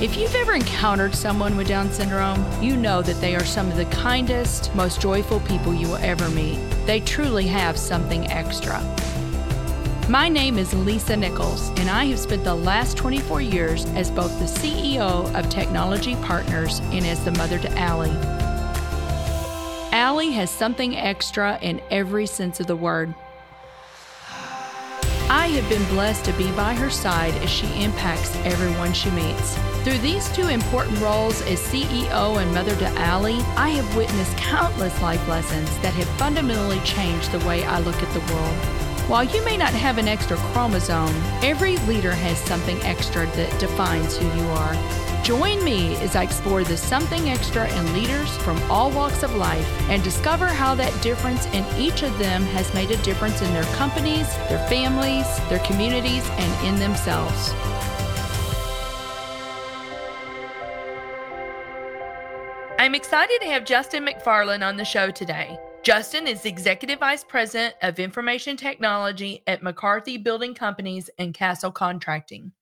If you've ever encountered someone with Down syndrome, you know that they are some of the kindest, most joyful people you will ever meet. They truly have something extra. My name is Lisa Nichols, and I have spent the last 24 years as both the CEO of Technology Partners and as the mother to Allie. Allie has something extra in every sense of the word. I have been blessed to be by her side as she impacts everyone she meets. Through these two important roles as CEO and mother to Allie, I have witnessed countless life lessons that have fundamentally changed the way I look at the world. While you may not have an extra chromosome, every leader has something extra that defines who you are. Join me as I explore the something extra in leaders from all walks of life and discover how that difference in each of them has made a difference in their companies, their families, their communities, and in themselves. I'm excited to have Justin McFarland on the show today. Justin is Executive Vice President of Information Technology at McCarthy Building Companies and Castle Contracting.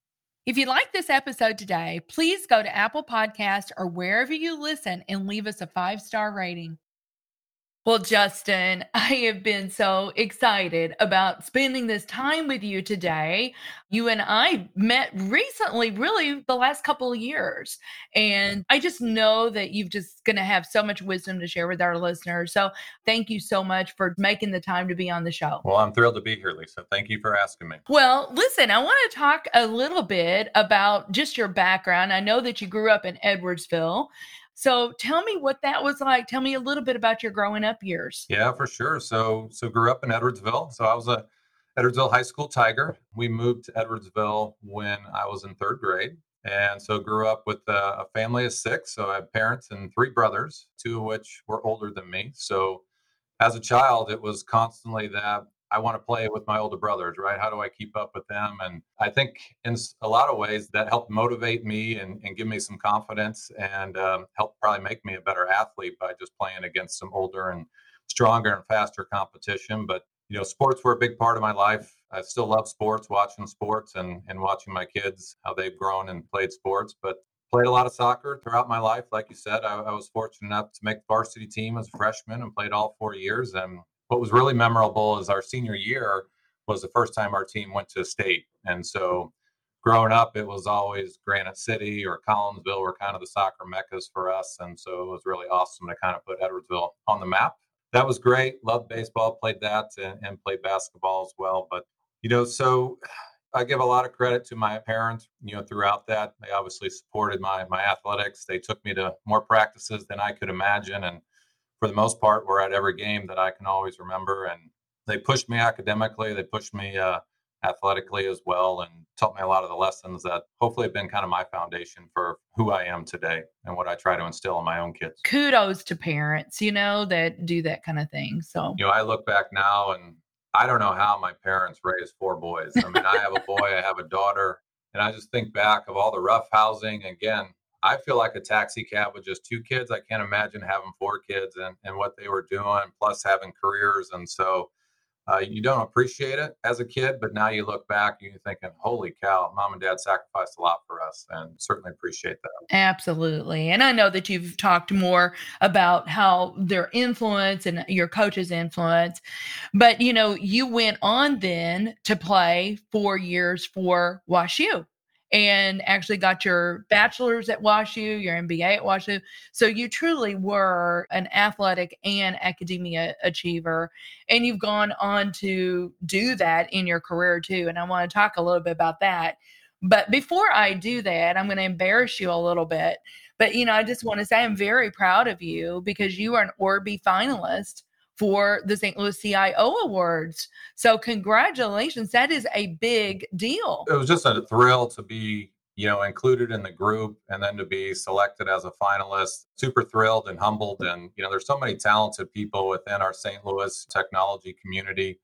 If you like this episode today, please go to Apple Podcast or wherever you listen and leave us a five star rating. Well, Justin, I have been so excited about spending this time with you today. You and I met recently, really the last couple of years. And I just know that you've just going to have so much wisdom to share with our listeners. So thank you so much for making the time to be on the show. Well, I'm thrilled to be here, Lisa. Thank you for asking me. Well, listen, I want to talk a little bit about just your background. I know that you grew up in Edwardsville. So tell me what that was like. Tell me a little bit about your growing up years. Yeah, for sure. So so grew up in Edwardsville. So I was a Edwardsville High School Tiger. We moved to Edwardsville when I was in third grade. And so grew up with a, family of six. So I had parents and three brothers, two of which were older than me. So as a child, it was constantly that I want to play with my older brothers, right? How do I keep up with them? And I think in a lot of ways that helped motivate me and, and give me some confidence and um, helped probably make me a better athlete by just playing against some older and stronger and faster competition. But, you know, sports were a big part of my life. I still love sports, watching sports and, and watching my kids, how they've grown and played sports. But played a lot of soccer throughout my life. Like you said, I, I was fortunate enough to make the varsity team as a freshman and played all four years. And what was really memorable is our senior year was the first time our team went to state. And so growing up, it was always Granite City or Collinsville were kind of the soccer meccas for us. And so it was really awesome to kind of put Edwardsville on the map. That was great. Loved baseball, played that and, and played basketball as well. But, you know, so I give a lot of credit to my parents, you know, throughout that. They obviously supported my my athletics. They took me to more practices than I could imagine. And for the most part, were at every game that I can always remember. And they pushed me academically, they pushed me uh, athletically as well, and taught me a lot of the lessons that hopefully have been kind of my foundation for who I am today and what I try to instill in my own kids. Kudos to parents, you know, that do that kind of thing. So, you know, I look back now and I don't know how my parents raised four boys. I mean, I have a boy, I have a daughter, and I just think back of all the rough housing. Again, I feel like a taxi cab with just two kids. I can't imagine having four kids and, and what they were doing, plus having careers. And so uh, you don't appreciate it as a kid, but now you look back and you're thinking, holy cow, mom and dad sacrificed a lot for us and certainly appreciate that. Absolutely. And I know that you've talked more about how their influence and your coach's influence, but you know, you went on then to play four years for WashU and actually got your bachelor's at WashU, your MBA at WashU. So you truly were an athletic and academia achiever. And you've gone on to do that in your career too. And I want to talk a little bit about that. But before I do that, I'm going to embarrass you a little bit. But, you know, I just want to say I'm very proud of you because you are an ORBIE finalist for the St. Louis CIO Awards. So congratulations. That is a big deal. It was just a thrill to be, you know, included in the group and then to be selected as a finalist. Super thrilled and humbled. And, you know, there's so many talented people within our St. Louis technology community.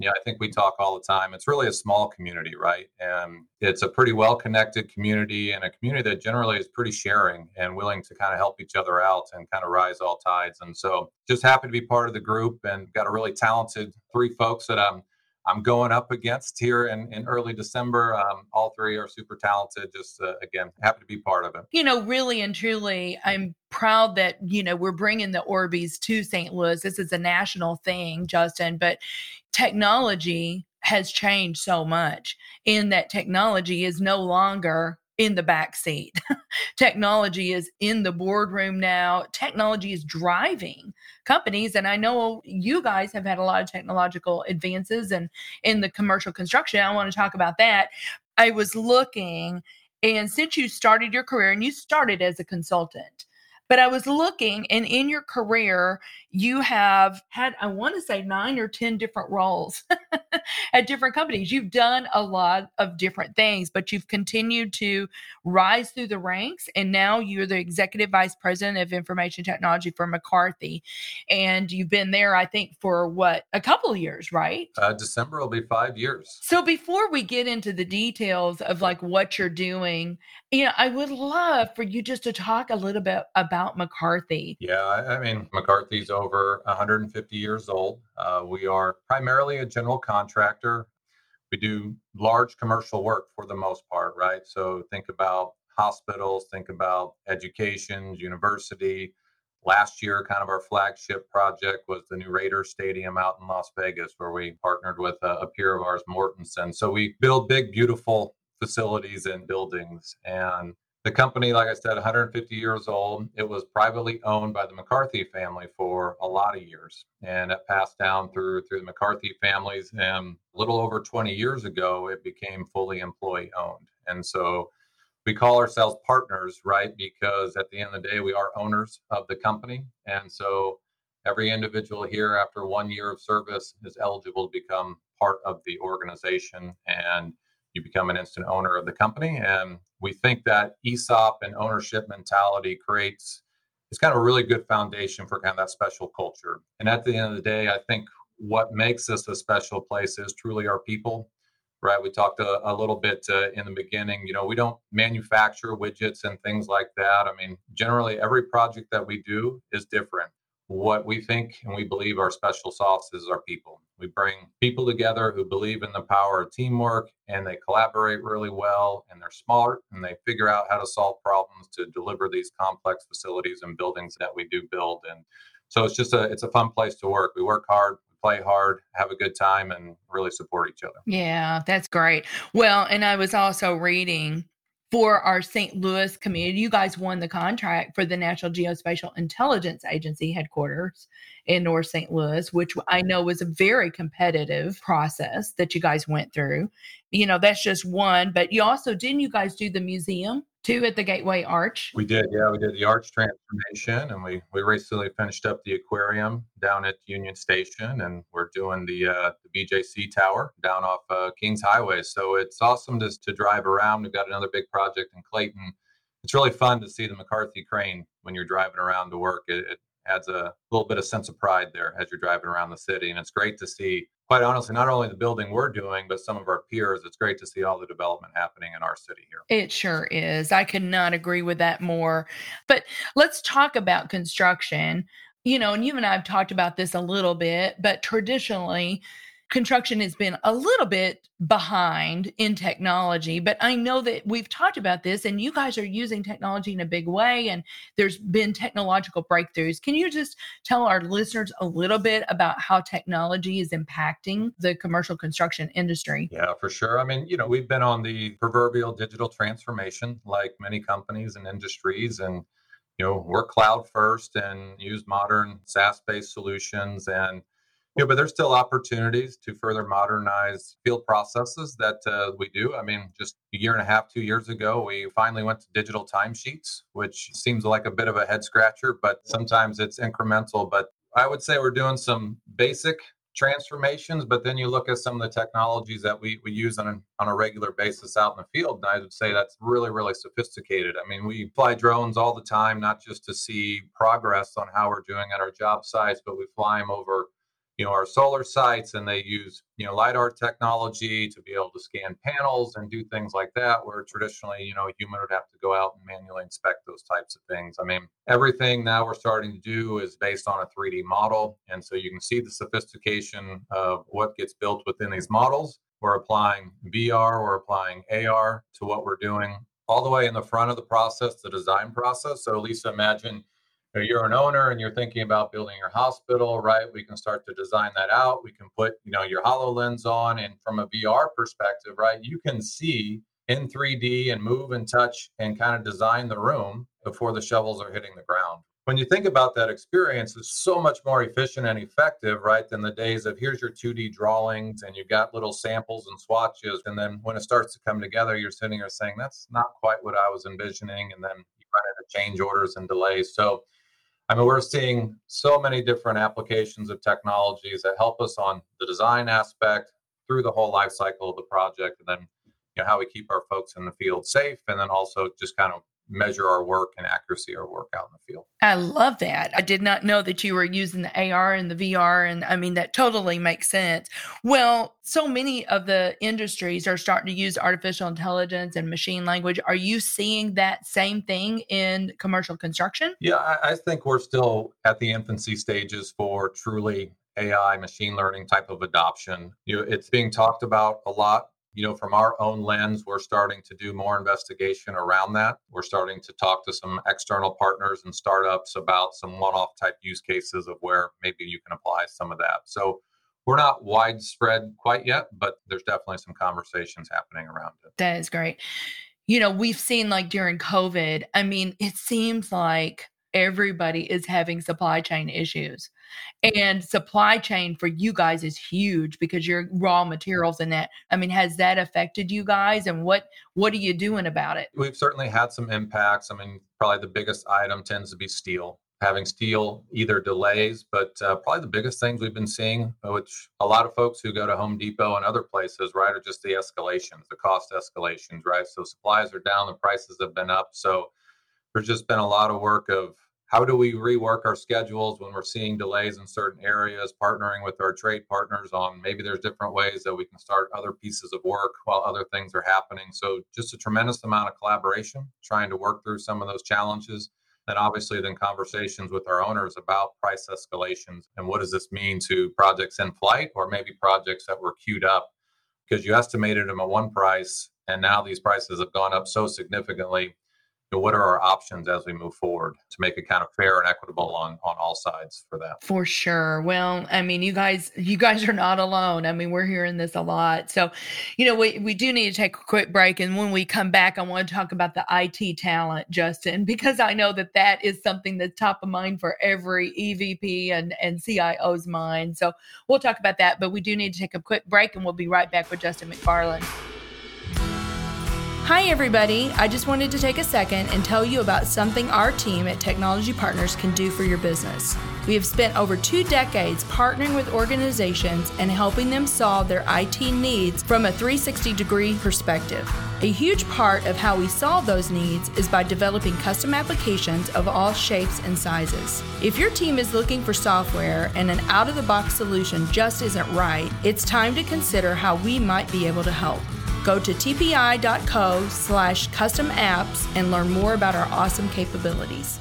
Yeah, I think we talk all the time. It's really a small community, right? And it's a pretty well connected community and a community that generally is pretty sharing and willing to kind of help each other out and kind of rise all tides. And so just happy to be part of the group and got a really talented three folks that I'm I'm going up against here in, in early December. Um, all three are super talented. Just uh, again, happy to be part of it. You know, really and truly, I'm proud that you know we're bringing the ORBIEs to St. Louis. This is a national thing, Justin. But technology has changed so much in that technology is no longer in the back seat. Technology is in the boardroom now. Technology is driving companies. And I know you guys have had a lot of technological advances and in the commercial construction. I want to talk about that. I was looking, and since you started your career and you started as a consultant, but I was looking, and in your career, you have had, I want to say, nine or 10 different roles at different companies. You've done a lot of different things, but you've continued to rise through the ranks. And now you're the executive vice president of information technology for McCarthy. And you've been there, I think, for what, a couple of years, right? Uh, December will be five years. So before we get into the details of like what you're doing, you know, I would love for you just to talk a little bit about McCarthy. Yeah, I, I mean, McCarthy's over 150 years old. Uh, we are primarily a general contractor. We do large commercial work for the most part, right? So think about hospitals, think about education, university. Last year, kind of our flagship project was the new Raiders Stadium out in Las Vegas, where we partnered with a, a peer of ours, Mortenson. So we build big, beautiful facilities and buildings. And the company, like I said, 150 years old. It was privately owned by the McCarthy family for a lot of years, and it passed down through through the McCarthy families. And a little over 20 years ago, it became fully employee owned. And so we call ourselves partners, right? Because at the end of the day, we are owners of the company, and so every individual here after one year of service is eligible to become part of the organization and you become an instant owner of the company. And we think that ESOP and ownership mentality creates it's kind of a really good foundation for kind of that special culture. And at the end of the day, I think what makes this a special place is truly our people, right? We talked a, a little bit uh, in the beginning. You know, we don't manufacture widgets and things like that. I mean, generally, every project that we do is different what we think and we believe our special sauce is our people. We bring people together who believe in the power of teamwork and they collaborate really well and they're smart and they figure out how to solve problems to deliver these complex facilities and buildings that we do build. And so it's just a it's a fun place to work. We work hard, play hard, have a good time, and really support each other. Yeah, that's great. Well, and I was also reading for our St. Louis community. You guys won the contract for the National Geospatial Intelligence Agency headquarters in North St. Louis, which I know was a very competitive process that you guys went through. You know, that's just one, but you also didn't you guys do the museum too at the Gateway Arch? We did, yeah, we did the arch transformation, and we we recently finished up the aquarium down at Union Station, and we're doing the uh, the BJC Tower down off uh, Kings Highway. So it's awesome to to drive around. We've got another big project in Clayton. It's really fun to see the McCarthy crane when you're driving around to work. It, it adds a little bit of sense of pride there as you're driving around the city, and it's great to see quite honestly, not only the building we're doing, but some of our peers. It's great to see all the development happening in our city here. It sure is. I could not agree with that more. But let's talk about construction. You know, and you and I have talked about this a little bit, but traditionally, construction has been a little bit behind in technology, but I know that we've talked about this and you guys are using technology in a big way and there's been technological breakthroughs. Can you just tell our listeners a little bit about how technology is impacting the commercial construction industry? Yeah, for sure. I mean, you know, we've been on the proverbial digital transformation like many companies and industries and you know, we're cloud first and use modern SaaS-based solutions and yeah, but there's still opportunities to further modernize field processes that uh, we do. I mean, just a year and a half, two years ago, we finally went to digital timesheets, which seems like a bit of a head scratcher, but sometimes it's incremental. But I would say we're doing some basic transformations, but then you look at some of the technologies that we, we use on a, on a regular basis out in the field, and I would say that's really, really sophisticated. I mean, we fly drones all the time, not just to see progress on how we're doing at our job sites, but we fly them over you know our solar sites and they use you know lidar technology to be able to scan panels and do things like that where traditionally you know a human would have to go out and manually inspect those types of things. I mean everything now we're starting to do is based on a 3d model and so you can see the sophistication of what gets built within these models. We're applying vr we're applying ar to what we're doing all the way in the front of the process the design process. So lisa imagine you're an owner and you're thinking about building your hospital, right? We can start to design that out. We can put, you know, your HoloLens on and from a VR perspective, right? You can see in 3D and move and touch and kind of design the room before the shovels are hitting the ground. When you think about that experience, it's so much more efficient and effective, right, than the days of here's your 2D drawings and you've got little samples and swatches. And then when it starts to come together, you're sitting here saying, that's not quite what I was envisioning. And then you run into change orders and delays. So I mean, we're seeing so many different applications of technologies that help us on the design aspect through the whole life cycle of the project, and then you know how we keep our folks in the field safe, and then also just kind of measure our work and accuracy our work out in the field. I love that. I did not know that you were using the AR and the VR and I mean that totally makes sense. Well, so many of the industries are starting to use artificial intelligence and machine language. Are you seeing that same thing in commercial construction? Yeah, I, I think we're still at the infancy stages for truly AI machine learning type of adoption. You know, it's being talked about a lot you know, from our own lens, we're starting to do more investigation around that. We're starting to talk to some external partners and startups about some one off type use cases of where maybe you can apply some of that. So we're not widespread quite yet, but there's definitely some conversations happening around it. That is great. You know, we've seen like during COVID, I mean, it seems like everybody is having supply chain issues. And supply chain for you guys is huge because your raw materials in that. I mean, has that affected you guys and what what are you doing about it? We've certainly had some impacts. I mean, probably the biggest item tends to be steel. Having steel either delays, but uh, probably the biggest things we've been seeing, which a lot of folks who go to Home Depot and other places, right, are just the escalations, the cost escalations, right? So supplies are down, the prices have been up. So there's just been a lot of work of how do we rework our schedules when we're seeing delays in certain areas partnering with our trade partners on maybe there's different ways that we can start other pieces of work while other things are happening. So just a tremendous amount of collaboration trying to work through some of those challenges and obviously then conversations with our owners about price escalations and what does this mean to projects in flight or maybe projects that were queued up. Because you estimated them at one price and now these prices have gone up so significantly know, what are our options as we move forward to make it kind of fair and equitable on on all sides for that for sure. Well i mean you guys you guys are not alone. I mean we're hearing this a lot. So you know we, we do need to take a quick break. And when we come back i want to talk about the it talent justin because i know that that is something that's top of mind for every evp and and cio's mind. So we'll talk about that but we do need to take a quick break and we'll be right back with justin mcfarland Hi, everybody. I just wanted to take a second and tell you about something our team at Technology Partners can do for your business. We have spent over two decades partnering with organizations and helping them solve their IT needs from a 360 degree perspective. A huge part of how we solve those needs is by developing custom applications of all shapes and sizes. If your team is looking for software and an out of the box solution just isn't right, it's time to consider how we might be able to help. Go to tpi.co slash custom apps and learn more about our awesome capabilities.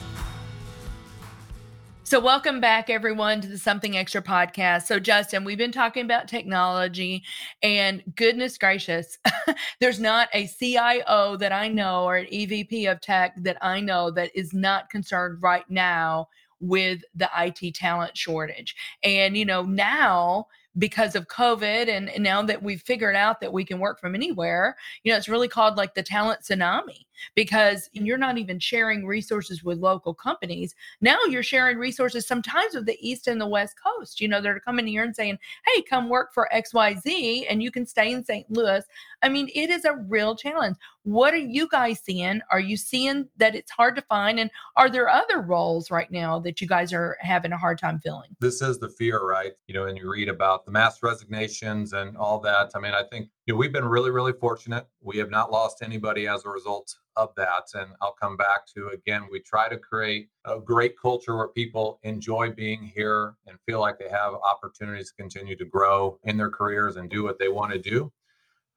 So, welcome back, everyone, to the Something Extra podcast. So, Justin, we've been talking about technology, and goodness gracious, there's not a CIO that I know or an EVP of tech that I know that is not concerned right now with the IT talent shortage. And, you know, now because of COVID and, and now that we've figured out that we can work from anywhere, you know, it's really called like the talent tsunami because you're not even sharing resources with local companies. Now you're sharing resources sometimes with the East and the West Coast. You know, they're coming here and saying, hey, come work for XYZ and you can stay in St. Louis. I mean, it is a real challenge. What are you guys seeing? Are you seeing that it's hard to find? And are there other roles right now that you guys are having a hard time filling? This is the fear, right? You know, and you read about the mass resignations and all that. I mean, I think you know, we've been really, really fortunate. We have not lost anybody as a result of that. And I'll come back to again, we try to create a great culture where people enjoy being here and feel like they have opportunities to continue to grow in their careers and do what they want to do.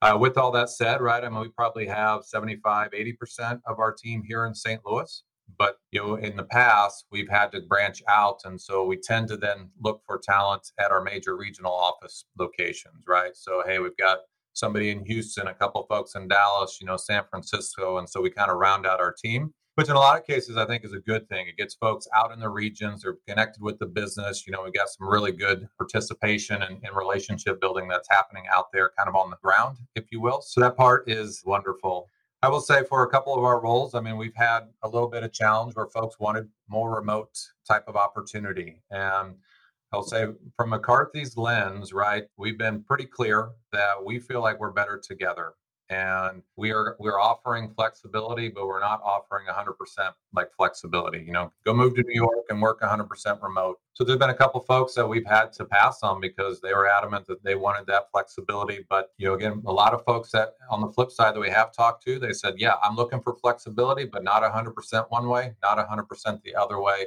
Uh, with all that said, right, I mean, we probably have 75, 80% of our team here in St. Louis. But you know, in the past, we've had to branch out, and so we tend to then look for talent at our major regional office locations, right? So, hey, we've got somebody in Houston, a couple folks in Dallas, you know, San Francisco, and so we kind of round out our team which in a lot of cases I think is a good thing. It gets folks out in the regions, they're connected with the business. You know, we got some really good participation and, and, relationship building that's happening out there, kind of on the ground, if you will. So that part is wonderful. I will say for a couple of our roles, I mean, we've had a little bit of challenge where folks wanted more remote type of opportunity. And I'll say from McCarthy's lens, right, we've been pretty clear that we feel like we're better together. And we are we're offering flexibility but we're not offering 100% like flexibility you know go move to new york and work 100% remote. So there's been a couple folks that we've had to pass on because they were adamant that they wanted that flexibility. But you know again a lot of folks that on the flip side that we have talked to they said yeah i'm looking for flexibility but not 100% one way not 100% the other way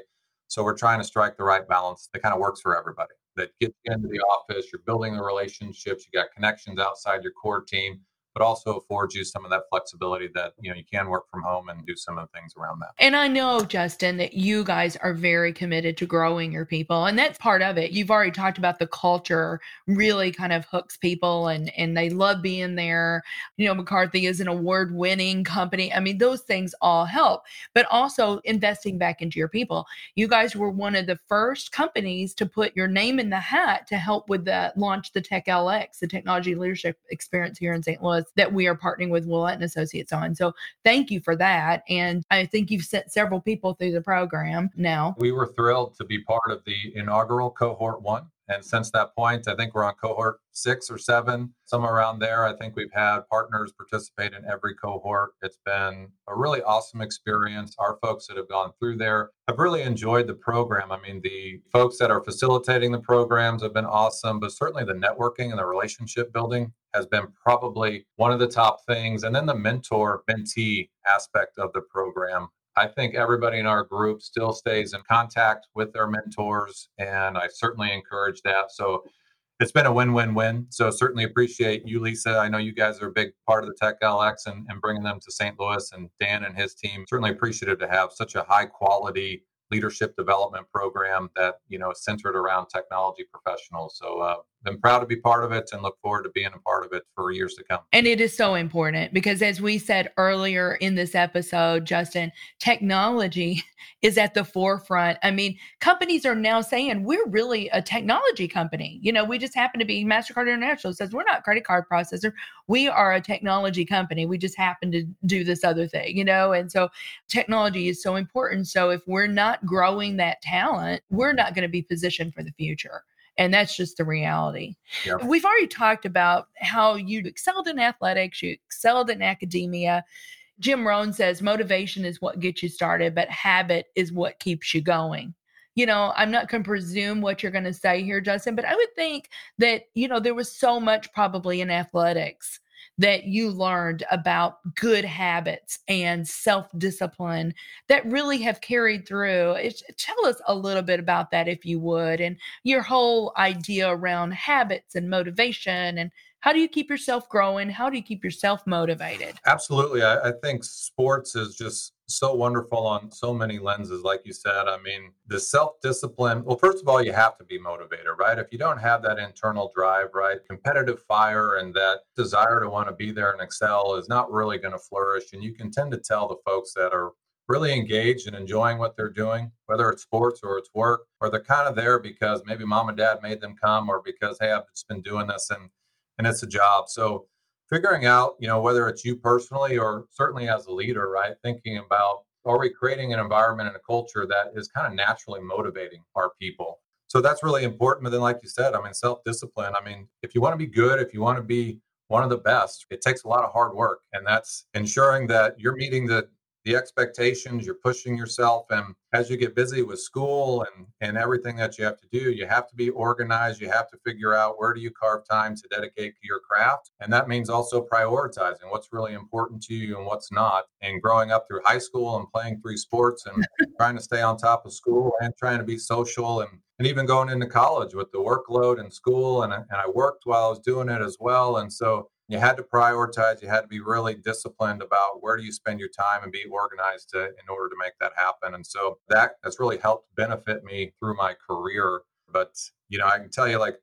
so we're trying to strike the right balance that kind of works for everybody that gets into the office you're building the relationships you got connections outside your core team but also affords you some of that flexibility that you know you can work from home and do some of the things around that. And I know Justin that you guys are very committed to growing your people and that's part of it. You've already talked about the culture really kind of hooks people and and they love being there. You know McCarthy is an award-winning company. I mean those things all help, but also investing back into your people. You guys were one of the first companies to put your name in the hat to help with the launch the Tech LX, the technology leadership experience here in St. Louis that we are partnering with Willett and Associates on. So thank you for that. And I think you've sent several people through the program now. We were thrilled to be part of the inaugural cohort one. And since that point, I think we're on cohort six or seven, somewhere around there. I think we've had partners participate in every cohort. It's been a really awesome experience. Our folks that have gone through there have really enjoyed the program. I mean, the folks that are facilitating the programs have been awesome, but certainly the networking and the relationship building has been probably one of the top things. And then the mentor mentee aspect of the program I think everybody in our group still stays in contact with their mentors, and I certainly encourage that. So it's been a win-win-win. So certainly appreciate you, Lisa. I know you guys are a big part of the Tech LX and, and bringing them to St. Louis, and Dan and his team. Certainly appreciative to have such a high quality leadership development program that you know centered around technology professionals. So uh, I'm proud to be part of it and look forward to being a part of it for years to come. And it is so important because, as we said earlier in this episode, Justin, technology is at the forefront. I mean, companies are now saying we're really a technology company. You know, we just happen to be MasterCard International says we're not credit card processor. We are a technology company. We just happen to do this other thing, you know? And so technology is so important. So if we're not growing that talent, we're not going to be positioned for the future. And that's just the reality. Yep. We've already talked about how you excelled in athletics, you excelled in academia. Jim Rohn says motivation is what gets you started, but habit is what keeps you going. You know, I'm not going to presume what you're going to say here, Justin, but I would think that, you know, there was so much probably in athletics that you learned about good habits and self discipline that really have carried through. tell us a little bit about that, if you would, and your whole idea around habits and motivation and how do you keep yourself growing? How do you keep yourself motivated? Absolutely. I, I think sports is just so wonderful on so many lenses, like you said. I mean, the self discipline. Well, first of all, you have to be motivated, right? If you don't have that internal drive, right, competitive fire and that desire to want to be there and excel is not really going to flourish. And you can tend to tell the folks that are really engaged and enjoying what they're doing, whether it's sports or it's work, or they're kind of there because maybe mom and dad made them come or because, hey, I've just been doing this and and it's a job. So figuring out, you know, whether it's you personally or certainly as a leader, right? Thinking about are we creating an environment and a culture that is kind of naturally motivating our people? So that's really important. But then, like you said, I mean, self discipline. I mean, if you want to be good, if you want to be one of the best, it takes a lot of hard work. And that's ensuring that you're meeting the the expectations, you're pushing yourself. And as you get busy with school and, and everything that you have to do, you have to be organized. You have to figure out where do you carve time to dedicate to your craft. And that means also prioritizing what's really important to you and what's not. And growing up through high school and playing three sports and trying to stay on top of school and trying to be social and and even going into college with the workload and school and, and i worked while i was doing it as well and so you had to prioritize you had to be really disciplined about where do you spend your time and be organized to, in order to make that happen. And so that has really helped benefit me through my career. But you know i can tell you like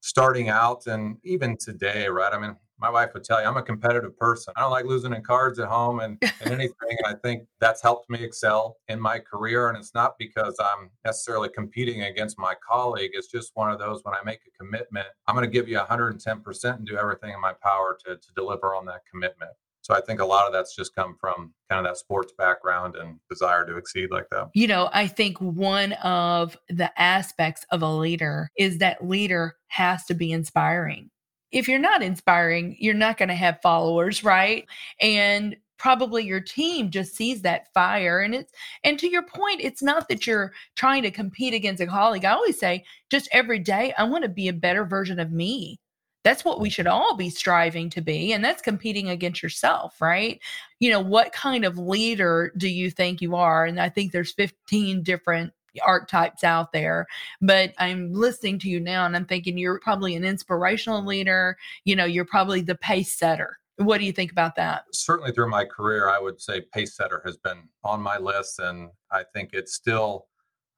starting out and even today right i mean my wife would tell you I'm a competitive person. I don't like losing in cards at home and, and anything. and I think that's helped me excel in my career. And it's not because I'm necessarily competing against my colleague. It's just one of those when I make a commitment, I'm going to give you 110% and do everything in my power to, to deliver on that commitment. So I think a lot of that's just come from kind of that sports background and desire to exceed like that. You know, I think one of the aspects of a leader is that leader has to be inspiring if you're not inspiring, you're not going to have followers, right? And probably your team just sees that fire and it's and to your point it's not that you're trying to compete against a colleague. I always say just every day i want to be a better version of me. That's what we should all be striving to be and that's competing against yourself right? You know what kind of leader do you think you are? And i think there's 15 different archetypes out there. But I'm listening to you now and I'm thinking you're probably an inspirational leader. You know, you're probably the pace setter. What do you think about that? Certainly through my career, I would say pace setter has been on my list. And I think it's still,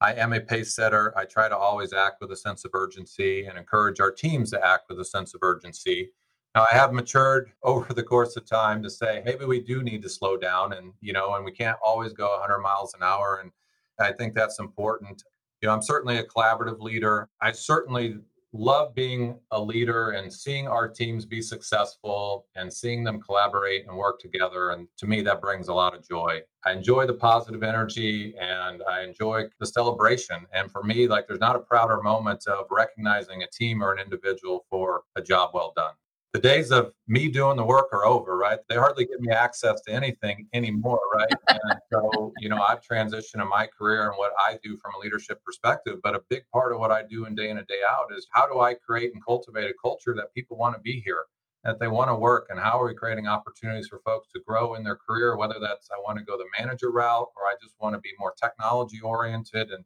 I am a pace setter. I try to always act with a sense of urgency and encourage our teams to act with a sense of urgency. Now, I have matured over the course of time to say maybe we do need to slow down and, you know, and we can't always go 100 miles an hour. And I think that's important. You know, I'm certainly a collaborative leader. I certainly love being a leader and seeing our teams be successful and seeing them collaborate and work together. And to me, that brings a lot of joy. I enjoy the positive energy and I enjoy the celebration. And for me, like there's not a prouder moment of recognizing a team or an individual for a job well done the days of me doing the work are over, right? They hardly give me access to anything anymore, right? and so, you know, I've transitioned in my career and what I do from a leadership perspective. But a big part of what I do in day in and day out is how do I create and cultivate a culture that people want to be here, that they want to work, and how are we creating opportunities for folks to grow in their career, whether that's I want to go the manager route or I just want to be more technology oriented and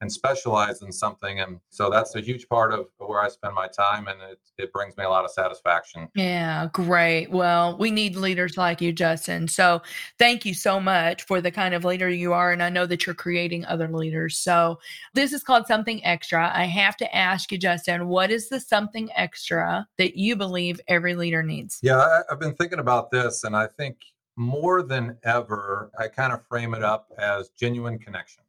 and specialize in something. And so that's a huge part of where I spend my time and it, it brings me a lot of satisfaction. Yeah, great. Well, we need leaders like you, Justin. So thank you so much for the kind of leader you are. And I know that you're creating other leaders. So this is called Something Extra. I have to ask you, Justin, what is the something extra that you believe every leader needs? Yeah, I, I've been thinking about this and I think more than ever, I kind of frame it up as genuine connection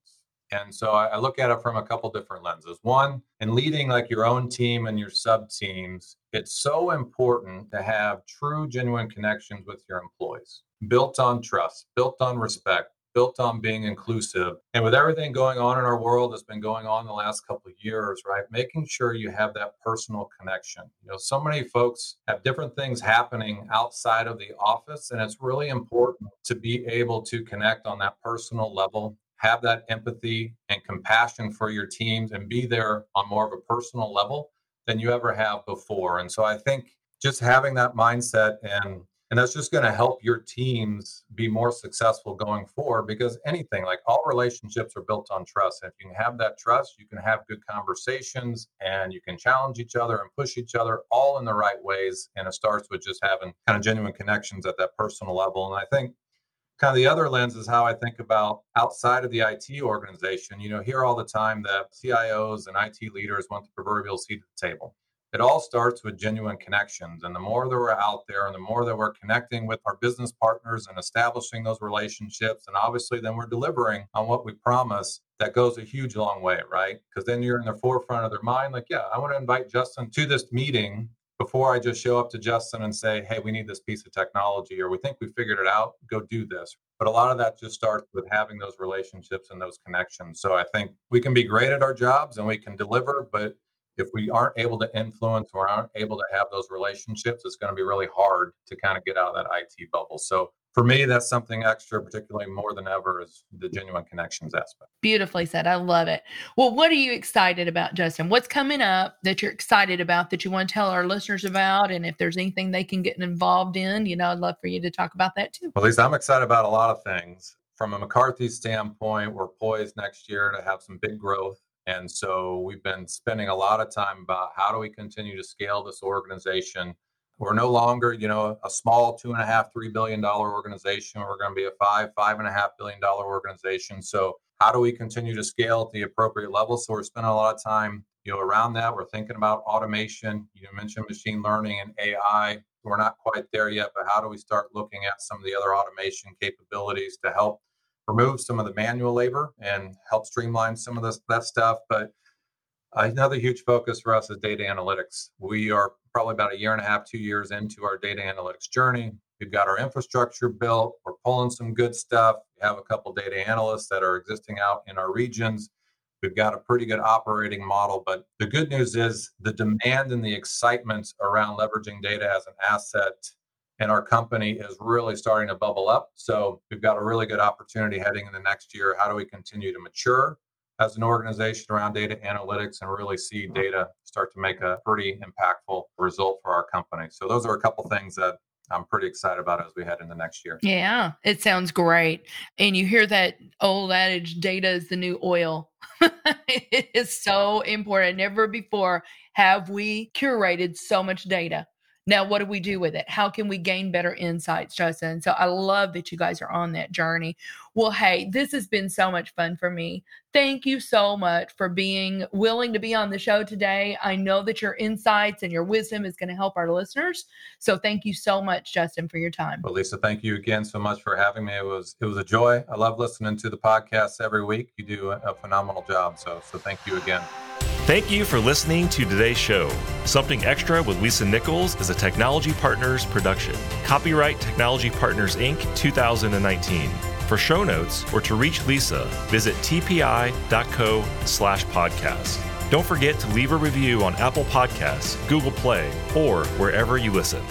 and so I, look at it from a couple different lenses. One, in leading like your own team and your sub teams, it's so important to have true, genuine connections with your employees, built on trust, built on respect, built on being inclusive. And with everything going on in our world that's been going on the last couple of years, right? Making sure you have that personal connection. You know, so many folks have different things happening outside of the office, and it's really important to be able to connect on that personal level have that empathy and compassion for your teams and be there on more of a personal level than you ever have before. And so I think just having that mindset and and that's just going to help your teams be more successful going forward because anything like all relationships are built on trust. If you can have that trust, you can have good conversations and you can challenge each other and push each other all in the right ways. And it starts with just having kind of genuine connections at that personal level. And I think kind of the other lens is how I think about outside of the IT organization. You know, hear all the time that CIOs and IT leaders want the proverbial seat at the table. It all starts with genuine connections. And the more that we're out there and the more that we're connecting with our business partners and establishing those relationships, and obviously then we're delivering on what we promise, that goes a huge long way, right? Because then you're in the forefront of their mind. Like, yeah, I want to invite Justin to this meeting before I just show up to Justin and say, hey, we need this piece of technology, or we think we figured it out, go do this. But a lot of that just starts with having those relationships and those connections. So I think we can be great at our jobs and we can deliver, but if we aren't able to influence or aren't able to have those relationships, it's going to be really hard to kind of get out of that IT bubble. So for me, that's something extra, particularly more than ever, is the genuine connections aspect. Beautifully said. I love it. Well, what are you excited about, Justin? What's coming up that you're excited about that you want to tell our listeners about? And if there's anything they can get involved in, you know, I'd love for you to talk about that too. Well, Lisa I'm excited about a lot of things. From a McCarthy standpoint, we're poised next year to have some big growth. And so we've been spending a lot of time about how do we continue to scale this organization we're no longer, you know, a small two and a half, three billion dollar organization. We're going to be a five, five and a half billion dollar organization. So how do we continue to scale at the appropriate level? So we're spending a lot of time, you know, around that. We're thinking about automation. You mentioned machine learning and AI. We're not quite there yet, but how do we start looking at some of the other automation capabilities to help remove some of the manual labor and help streamline some of this, that stuff? But Another huge focus for us is data analytics. We are probably about a year and a half, two years into our data analytics journey. We've got our infrastructure built. We're pulling some good stuff. We have a couple data analysts that are existing out in our regions. We've got a pretty good operating model. But the good news is the demand and the excitement around leveraging data as an asset in our company is really starting to bubble up. So we've got a really good opportunity heading in the next year. How do we continue to mature? As an organization around data analytics and really see mm-hmm. data start to make a pretty impactful result for our company. So those are a couple things that I'm pretty excited about as we head into next year. Yeah, it sounds great. And you hear that old adage data is the new oil. it is so important. Never before have we curated so much data. Now, what do we do with it? How can we gain better insights, Justin? So I love that you guys are on that journey. Well, hey, this has been so much fun for me. Thank you so much for being willing to be on the show today. I know that your insights and your wisdom is going to help our listeners. So thank you so much, Justin, for your time. Well, Lisa, thank you again so much for having me. It was it was a joy. I love listening to the podcast every week. You do a, phenomenal job. So so thank you again. Thank you for listening to today's show. Something Extra with Lisa Nichols is a Technology Partners production. Copyright Technology Partners Inc. 2019. For show notes or to reach Lisa, visit tpi.co slash podcast. Don't forget to leave a review on Apple Podcasts, Google Play, or wherever you listen.